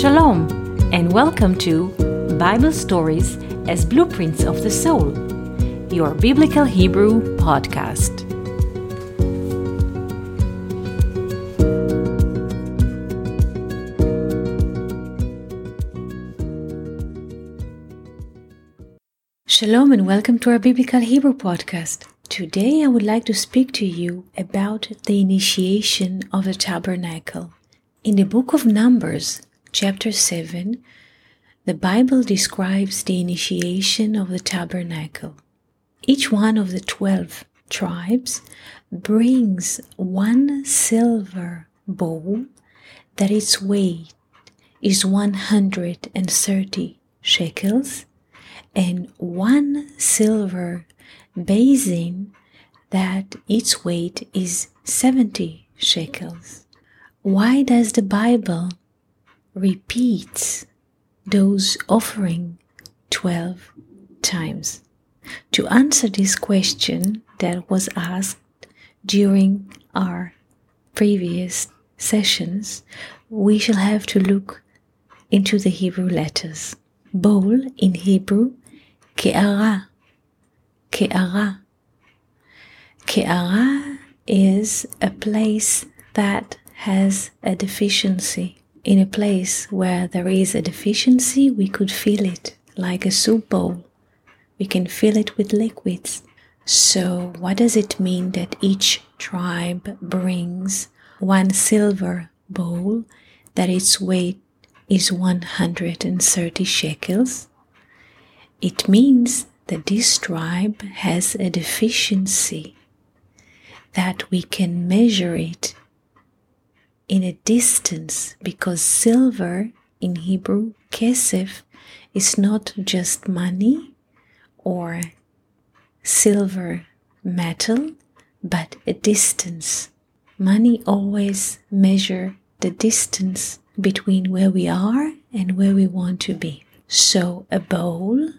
Shalom, and welcome to Bible Stories as Blueprints of the Soul, your Biblical Hebrew podcast. Shalom, and welcome to our Biblical Hebrew podcast. Today, I would like to speak to you about the initiation of the tabernacle. In the book of Numbers, chapter 7, the Bible describes the initiation of the tabernacle. Each one of the 12 tribes brings one silver bowl that its weight is 130 shekels and one silver basin that its weight is 70 shekels. Why does the Bible repeat those offering 12 times? To answer this question that was asked during our previous sessions, we shall have to look into the Hebrew letters. Bowl in Hebrew, ke'ara, ke'ara. Ke'ara is a place that has a deficiency. In a place where there is a deficiency, we could feel it like a soup bowl. We can fill it with liquids. So, what does it mean that each tribe brings one silver bowl that its weight is 130 shekels? It means that this tribe has a deficiency, that we can measure it in a distance because silver in Hebrew, kesef, is not just money or silver metal, but a distance. Money always measure the distance between where we are and where we want to be. So a bowl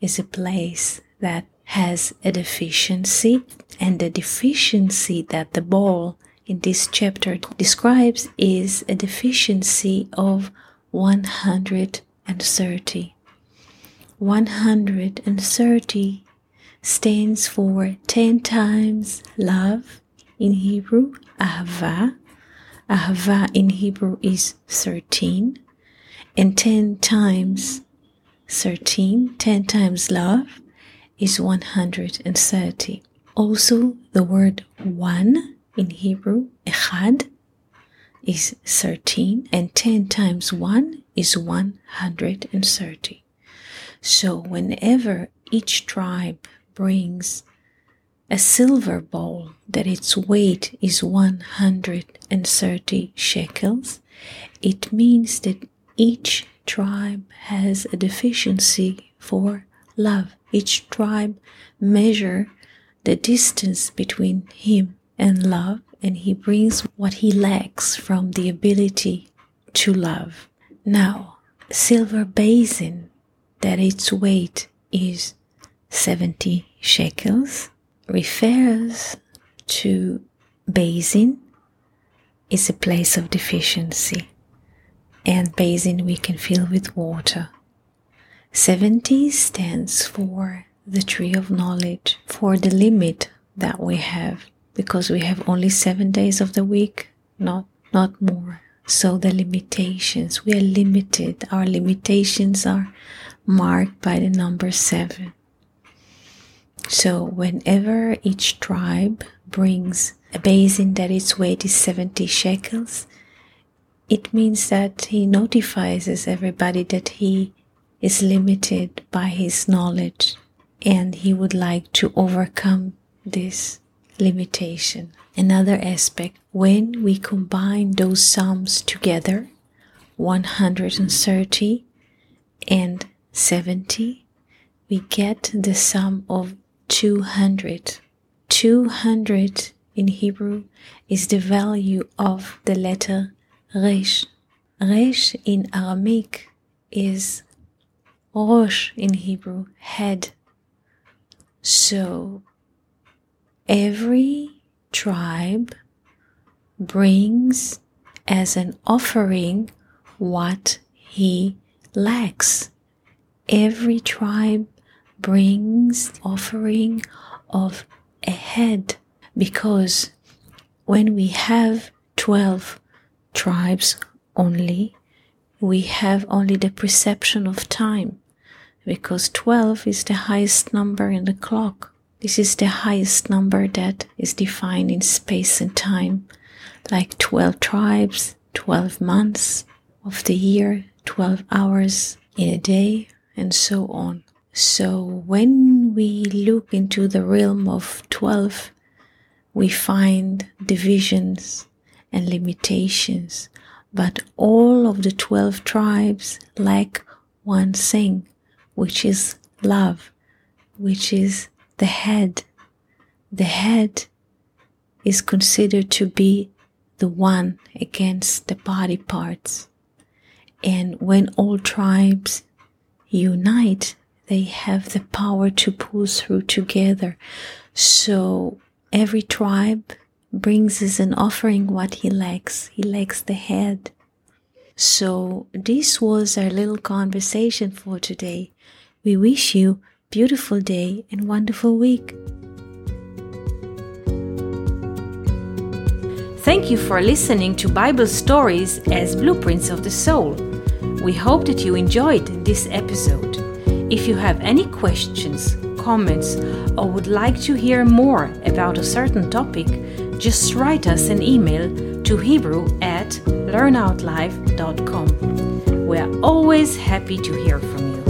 is a place that has a deficiency, and the deficiency that the ball in this chapter describes is a deficiency of 130. 130 stands for 10 times love in Hebrew, ahava. Ahava in Hebrew is 13, and 10 times 13, 10 times love is 130. Also, the word one in Hebrew, echad, is 13, and 10 times 1 is 130. So, whenever each tribe brings a silver bowl that its weight is 130 shekels, it means that each tribe has a deficiency for love. Each tribe measure the distance between him and love, and he brings what he lacks from the ability to love. Now, silver basin that its weight is 70 shekels refers to basin is a place of deficiency and basin we can fill with water. 70 stands for the tree of knowledge, for the limit that we have, because we have only seven days of the week, not, not more. So the limitations, we are limited. Our limitations are marked by the number seven. So whenever each tribe brings a basin that its weight is 70 shekels, it means that he notifies everybody that he is limited by his knowledge and he would like to overcome this limitation. Another aspect, when we combine those sums together, 130 and 70, we get the sum of 200. 200 in Hebrew is the value of the letter Resh. Resh in Aramaic is Rosh in Hebrew, head. So every tribe brings as an offering what he lacks. Every tribe brings offering of a head because when we have 12 tribes only, we have only the perception of time because 12 is the highest number in the clock. This is the highest number that is defined in space and time, like 12 tribes, 12 months of the year, 12 hours in a day, and so on. So when we look into the realm of 12, we find divisions and limitations, but all of the 12 tribes lack one thing, which is love, which is the head. The head is considered to be the one against the body parts. And when all tribes unite, they have the power to pull through together. So every tribe brings as an offering what he lacks. He lacks the head. So this was our little conversation for today. We wish you beautiful day and wonderful week. Thank you for listening to Bible stories as blueprints of the soul. We hope that you enjoyed this episode. If you have any questions, comments, or would like to hear more about a certain topic, just write us an email to Hebrew at learnoutlive.com. We are always happy to hear from you.